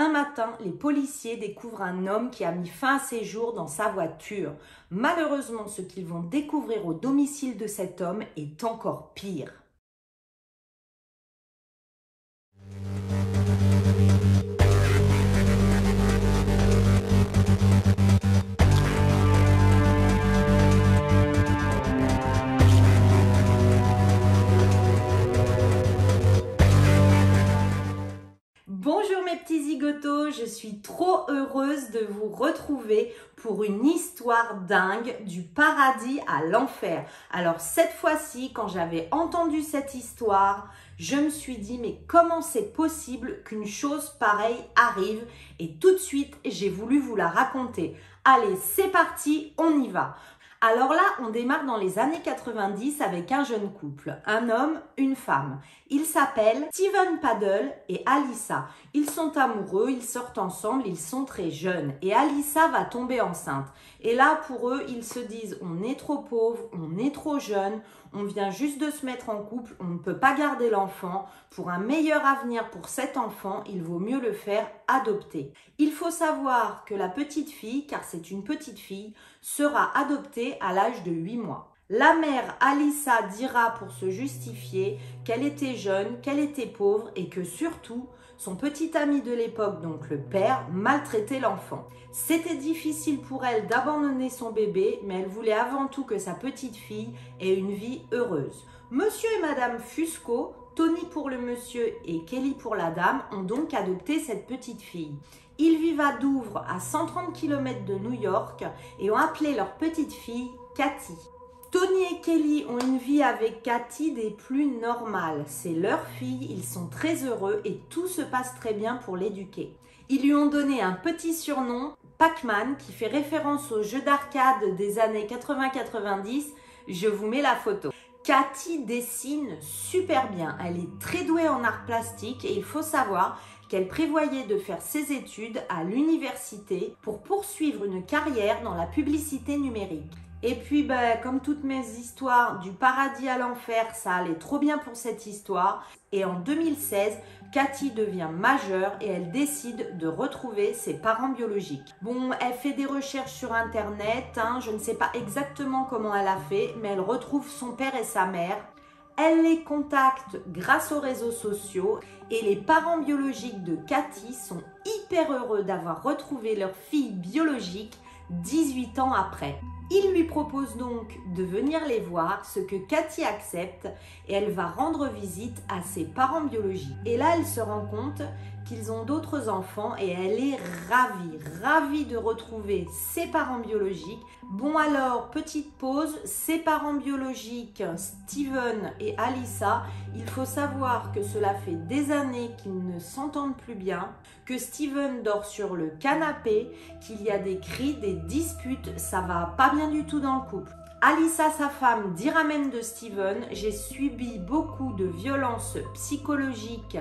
Un matin, les policiers découvrent un homme qui a mis fin à ses jours dans sa voiture. Malheureusement, ce qu'ils vont découvrir au domicile de cet homme est encore pire. Je suis trop heureuse de vous retrouver pour une histoire dingue du paradis à l'enfer. Alors cette fois-ci, quand j'avais entendu cette histoire, je me suis dit mais comment c'est possible qu'une chose pareille arrive? Et tout de suite, j'ai voulu vous la raconter. Allez, c'est parti, on y va. Alors là, on démarre dans les années 90 avec un jeune couple, un homme, une femme. Ils s'appellent Steven Paddle et Alissa. Ils sont amoureux, ils sortent ensemble, ils sont très jeunes. Et Alissa va tomber enceinte. Et là, pour eux, ils se disent on est trop pauvre, on est trop jeune, on vient juste de se mettre en couple, on ne peut pas garder l'enfant. Pour un meilleur avenir pour cet enfant, il vaut mieux le faire adopter. Il faut savoir que la petite fille, car c'est une petite fille, sera adoptée à l'âge de 8 mois. La mère Alissa dira pour se justifier qu'elle était jeune, qu'elle était pauvre et que surtout son petit ami de l'époque, donc le père, maltraitait l'enfant. C'était difficile pour elle d'abandonner son bébé, mais elle voulait avant tout que sa petite fille ait une vie heureuse. Monsieur et Madame Fusco, Tony pour le monsieur et Kelly pour la dame, ont donc adopté cette petite fille. Ils vivent à Douvres, à 130 km de New York, et ont appelé leur petite fille Cathy. Tony et Kelly ont une vie avec Cathy des plus normales. C'est leur fille, ils sont très heureux et tout se passe très bien pour l'éduquer. Ils lui ont donné un petit surnom, Pac-Man, qui fait référence au jeu d'arcade des années 80-90. Je vous mets la photo. Cathy dessine super bien. Elle est très douée en art plastique et il faut savoir qu'elle prévoyait de faire ses études à l'université pour poursuivre une carrière dans la publicité numérique. Et puis, ben, comme toutes mes histoires du paradis à l'enfer, ça allait trop bien pour cette histoire. Et en 2016, Cathy devient majeure et elle décide de retrouver ses parents biologiques. Bon, elle fait des recherches sur Internet, hein, je ne sais pas exactement comment elle a fait, mais elle retrouve son père et sa mère. Elle les contacte grâce aux réseaux sociaux et les parents biologiques de Cathy sont hyper heureux d'avoir retrouvé leur fille biologique 18 ans après. Il lui propose donc de venir les voir, ce que Cathy accepte, et elle va rendre visite à ses parents biologiques. Et là, elle se rend compte qu'ils ont d'autres enfants et elle est ravie, ravie de retrouver ses parents biologiques. Bon alors, petite pause, ses parents biologiques, Steven et Alissa, il faut savoir que cela fait des années qu'ils ne s'entendent plus bien, que Steven dort sur le canapé, qu'il y a des cris, des disputes, ça va pas bien du tout dans le couple. Alissa, sa femme, dira même de Steven, j'ai subi beaucoup de violences psychologiques,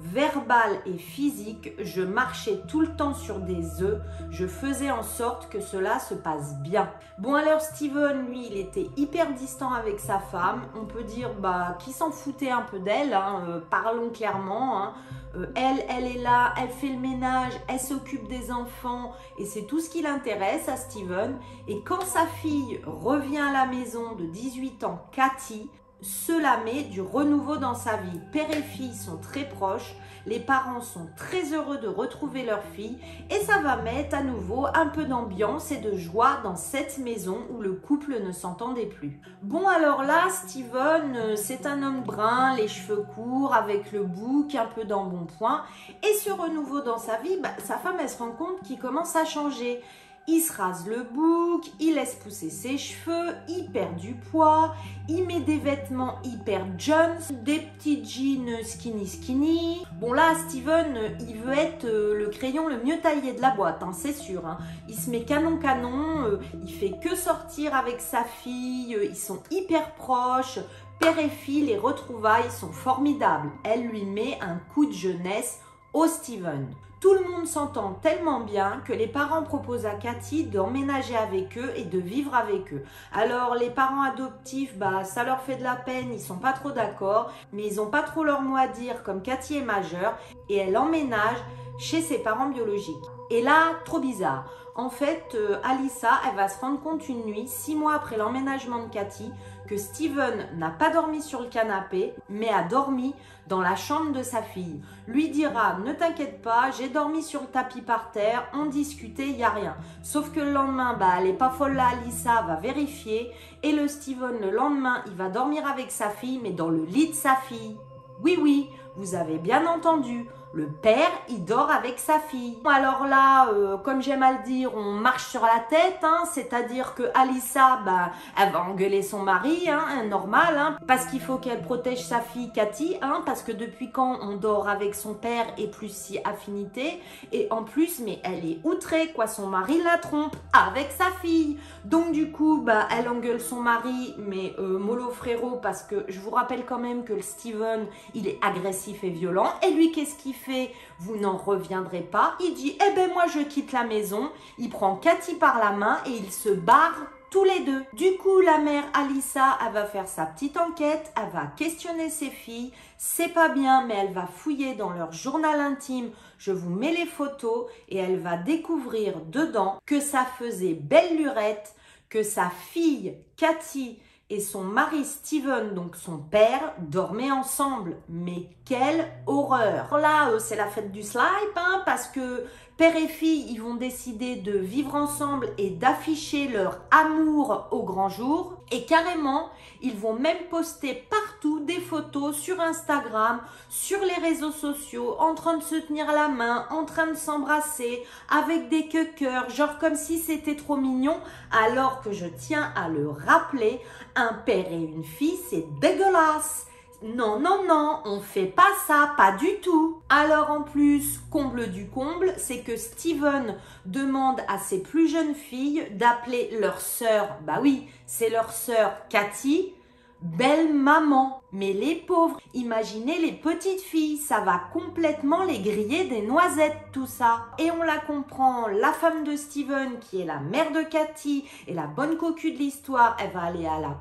verbal et physique, je marchais tout le temps sur des œufs, je faisais en sorte que cela se passe bien. Bon alors Steven, lui, il était hyper distant avec sa femme, on peut dire bah qu'il s'en foutait un peu d'elle, hein, euh, parlons clairement. Hein. Euh, elle, elle est là, elle fait le ménage, elle s'occupe des enfants et c'est tout ce qui l'intéresse à Steven. Et quand sa fille revient à la maison de 18 ans, Cathy, cela met du renouveau dans sa vie. Père et fille sont très proches, les parents sont très heureux de retrouver leur fille et ça va mettre à nouveau un peu d'ambiance et de joie dans cette maison où le couple ne s'entendait plus. Bon alors là, Steven, euh, c'est un homme brun, les cheveux courts, avec le bouc un peu d'embonpoint et ce renouveau dans sa vie, bah, sa femme elle se rend compte qu'il commence à changer il se rase le bouc, il laisse pousser ses cheveux, il perd du poids, il met des vêtements hyper Jones, des petits jeans skinny skinny. Bon là, Steven, il veut être euh, le crayon le mieux taillé de la boîte, hein, c'est sûr. Hein. Il se met canon canon, euh, il fait que sortir avec sa fille, euh, ils sont hyper proches. Père et fille, les retrouvailles sont formidables. Elle lui met un coup de jeunesse au Steven. Tout le monde s'entend tellement bien que les parents proposent à Cathy d'emménager avec eux et de vivre avec eux. Alors les parents adoptifs, bah ça leur fait de la peine, ils sont pas trop d'accord, mais ils ont pas trop leur mot à dire comme Cathy est majeure et elle emménage chez ses parents biologiques. Et là, trop bizarre. En fait, euh, Alissa, elle va se rendre compte une nuit, six mois après l'emménagement de Cathy, que Steven n'a pas dormi sur le canapé, mais a dormi dans la chambre de sa fille. Lui dira Ne t'inquiète pas, j'ai dormi sur le tapis par terre, on discutait, il a rien. Sauf que le lendemain, bah, elle n'est pas folle là, Alissa va vérifier. Et le Steven, le lendemain, il va dormir avec sa fille, mais dans le lit de sa fille. Oui, oui, vous avez bien entendu. Le père, il dort avec sa fille. Alors là, euh, comme j'aime à le dire, on marche sur la tête, hein, c'est-à-dire que Alissa, bah, elle va engueuler son mari, hein, normal, hein, parce qu'il faut qu'elle protège sa fille Cathy, parce que depuis quand on dort avec son père et plus si affinité, et en plus, mais elle est outrée, quoi, son mari la trompe avec sa fille. Donc du coup, bah, elle engueule son mari, mais euh, mollo frérot, parce que je vous rappelle quand même que le Steven, il est agressif et violent, et lui, qu'est-ce qu'il fait? Vous n'en reviendrez pas. Il dit, eh ben moi je quitte la maison. Il prend Cathy par la main et il se barre tous les deux. Du coup, la mère Alissa, elle va faire sa petite enquête, elle va questionner ses filles. C'est pas bien, mais elle va fouiller dans leur journal intime. Je vous mets les photos et elle va découvrir dedans que ça faisait belle lurette, que sa fille Cathy et son mari Steven, donc son père, dormaient ensemble. Mais quelle horreur Là, euh, c'est la fête du slip, hein, parce que père et fille, ils vont décider de vivre ensemble et d'afficher leur amour au grand jour. Et carrément, ils vont même poster partout des photos sur Instagram, sur les réseaux sociaux, en train de se tenir la main, en train de s'embrasser, avec des queues genre comme si c'était trop mignon, alors que je tiens à le rappeler, un père et une fille, c'est dégueulasse. Non, non, non, on fait pas ça, pas du tout. Alors en plus, comble du comble, c'est que Steven demande à ses plus jeunes filles d'appeler leur sœur, bah oui, c'est leur sœur Cathy, belle maman. Mais les pauvres, imaginez les petites filles, ça va complètement les griller des noisettes tout ça. Et on la comprend, la femme de Steven qui est la mère de Cathy et la bonne cocu de l'histoire, elle va aller à la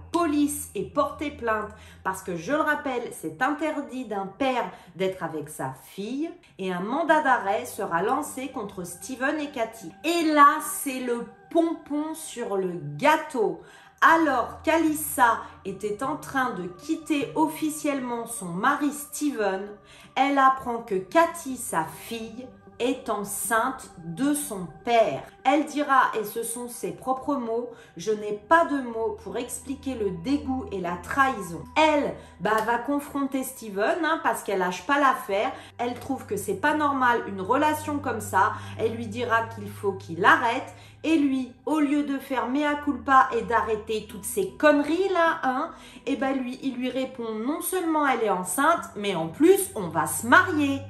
et porter plainte parce que je le rappelle, c'est interdit d'un père d'être avec sa fille et un mandat d'arrêt sera lancé contre Steven et Cathy. Et là, c'est le pompon sur le gâteau. Alors qu'Alissa était en train de quitter officiellement son mari Steven, elle apprend que Cathy, sa fille, est enceinte de son père. Elle dira, et ce sont ses propres mots, je n'ai pas de mots pour expliquer le dégoût et la trahison. Elle bah, va confronter Steven hein, parce qu'elle lâche pas l'affaire. Elle trouve que c'est pas normal une relation comme ça. Elle lui dira qu'il faut qu'il arrête. Et lui, au lieu de faire mea culpa et d'arrêter toutes ces conneries là, hein, et eh ben lui, il lui répond non seulement elle est enceinte, mais en plus on va se marier.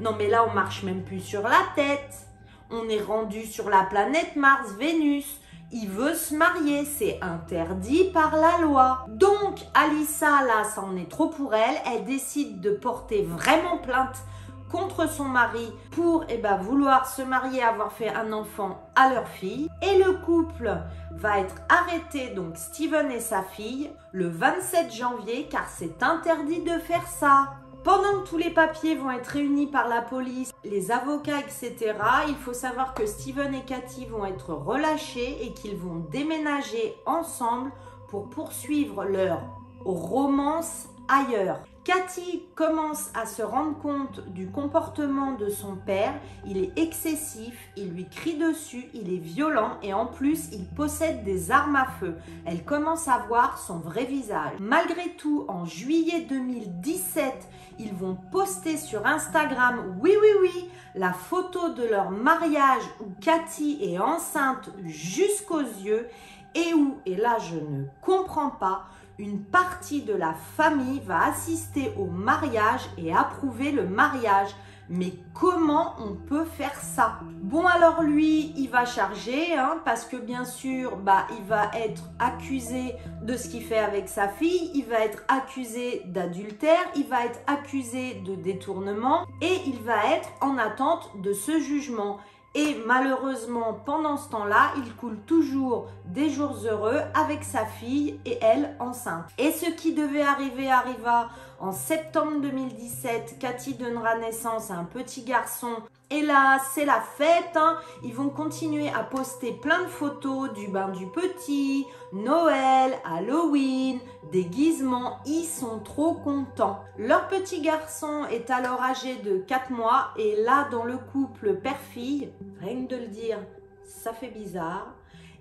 Non mais là on marche même plus sur la tête. On est rendu sur la planète Mars, Vénus. Il veut se marier, c'est interdit par la loi. Donc Alissa là, ça en est trop pour elle. Elle décide de porter vraiment plainte contre son mari pour eh ben, vouloir se marier, avoir fait un enfant à leur fille. Et le couple va être arrêté, donc Steven et sa fille, le 27 janvier, car c'est interdit de faire ça. Pendant que tous les papiers vont être réunis par la police, les avocats, etc., il faut savoir que Steven et Cathy vont être relâchés et qu'ils vont déménager ensemble pour poursuivre leur romance ailleurs. Cathy commence à se rendre compte du comportement de son père. Il est excessif, il lui crie dessus, il est violent et en plus il possède des armes à feu. Elle commence à voir son vrai visage. Malgré tout, en juillet 2017, ils vont poster sur Instagram, oui oui oui, la photo de leur mariage où Cathy est enceinte jusqu'aux yeux et où, et là je ne comprends pas, une partie de la famille va assister au mariage et approuver le mariage. Mais comment on peut faire ça? Bon alors lui, il va charger, hein, parce que bien sûr, bah, il va être accusé de ce qu'il fait avec sa fille, il va être accusé d'adultère, il va être accusé de détournement et il va être en attente de ce jugement. Et malheureusement, pendant ce temps-là, il coule toujours des jours heureux avec sa fille et elle enceinte. Et ce qui devait arriver arriva En septembre 2017, Cathy donnera naissance à un petit garçon. Et là, c'est la fête. Hein. Ils vont continuer à poster plein de photos du bain du petit, Noël, Halloween, déguisement. Ils sont trop contents. Leur petit garçon est alors âgé de 4 mois. Et là, dans le couple père-fille, rien que de le dire, ça fait bizarre.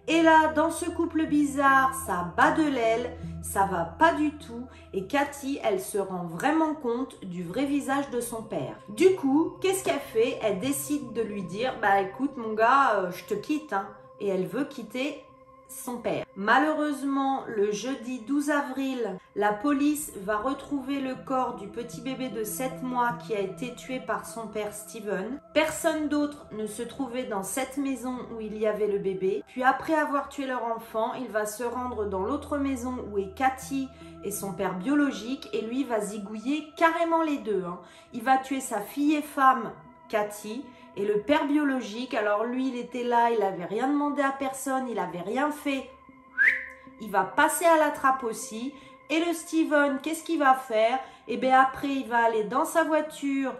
Et là, dans ce couple bizarre, ça bat de l'aile, ça va pas du tout. Et Cathy, elle se rend vraiment compte du vrai visage de son père. Du coup, qu'est-ce qu'elle fait? Elle décide de lui dire, bah écoute mon gars, euh, je te quitte. Hein. Et elle veut quitter son père. Malheureusement, le jeudi 12 avril, la police va retrouver le corps du petit bébé de 7 mois qui a été tué par son père Steven. Personne d'autre ne se trouvait dans cette maison où il y avait le bébé. Puis après avoir tué leur enfant, il va se rendre dans l'autre maison où est Cathy et son père biologique et lui va zigouiller carrément les deux. Hein. Il va tuer sa fille et femme Cathy et le père biologique, alors lui, il était là, il n'avait rien demandé à personne, il n'avait rien fait. Il va passer à la trappe aussi. Et le Steven, qu'est-ce qu'il va faire? Et eh bien après, il va aller dans sa voiture,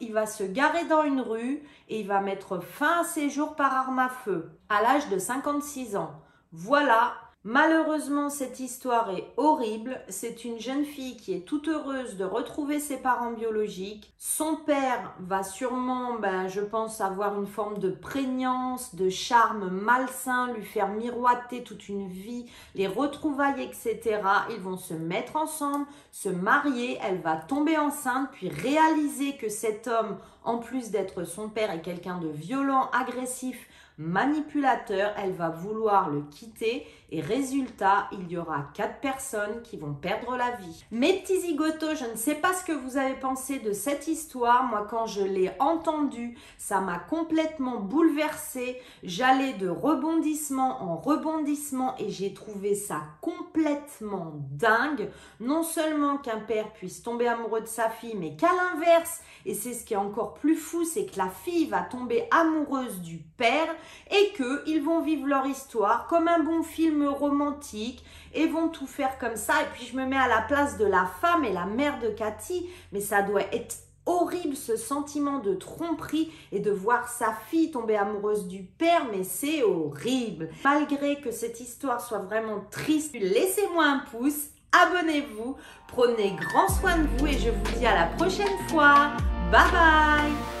il va se garer dans une rue et il va mettre fin à ses jours par arme à feu à l'âge de 56 ans. Voilà Malheureusement, cette histoire est horrible. C'est une jeune fille qui est toute heureuse de retrouver ses parents biologiques. Son père va sûrement, ben, je pense, avoir une forme de prégnance, de charme malsain, lui faire miroiter toute une vie, les retrouvailles, etc. Ils vont se mettre ensemble, se marier, elle va tomber enceinte, puis réaliser que cet homme, en plus d'être son père, est quelqu'un de violent, agressif, manipulateur, elle va vouloir le quitter et résultat, il y aura quatre personnes qui vont perdre la vie. Mes petits zigotos, je ne sais pas ce que vous avez pensé de cette histoire. Moi, quand je l'ai entendue, ça m'a complètement bouleversée. J'allais de rebondissement en rebondissement et j'ai trouvé ça complètement dingue. Non seulement qu'un père puisse tomber amoureux de sa fille, mais qu'à l'inverse, et c'est ce qui est encore plus fou, c'est que la fille va tomber amoureuse du père et qu'ils vont vivre leur histoire comme un bon film romantique et vont tout faire comme ça. Et puis je me mets à la place de la femme et la mère de Cathy, mais ça doit être horrible ce sentiment de tromperie et de voir sa fille tomber amoureuse du père, mais c'est horrible. Malgré que cette histoire soit vraiment triste, laissez-moi un pouce, abonnez-vous, prenez grand soin de vous et je vous dis à la prochaine fois. Bye bye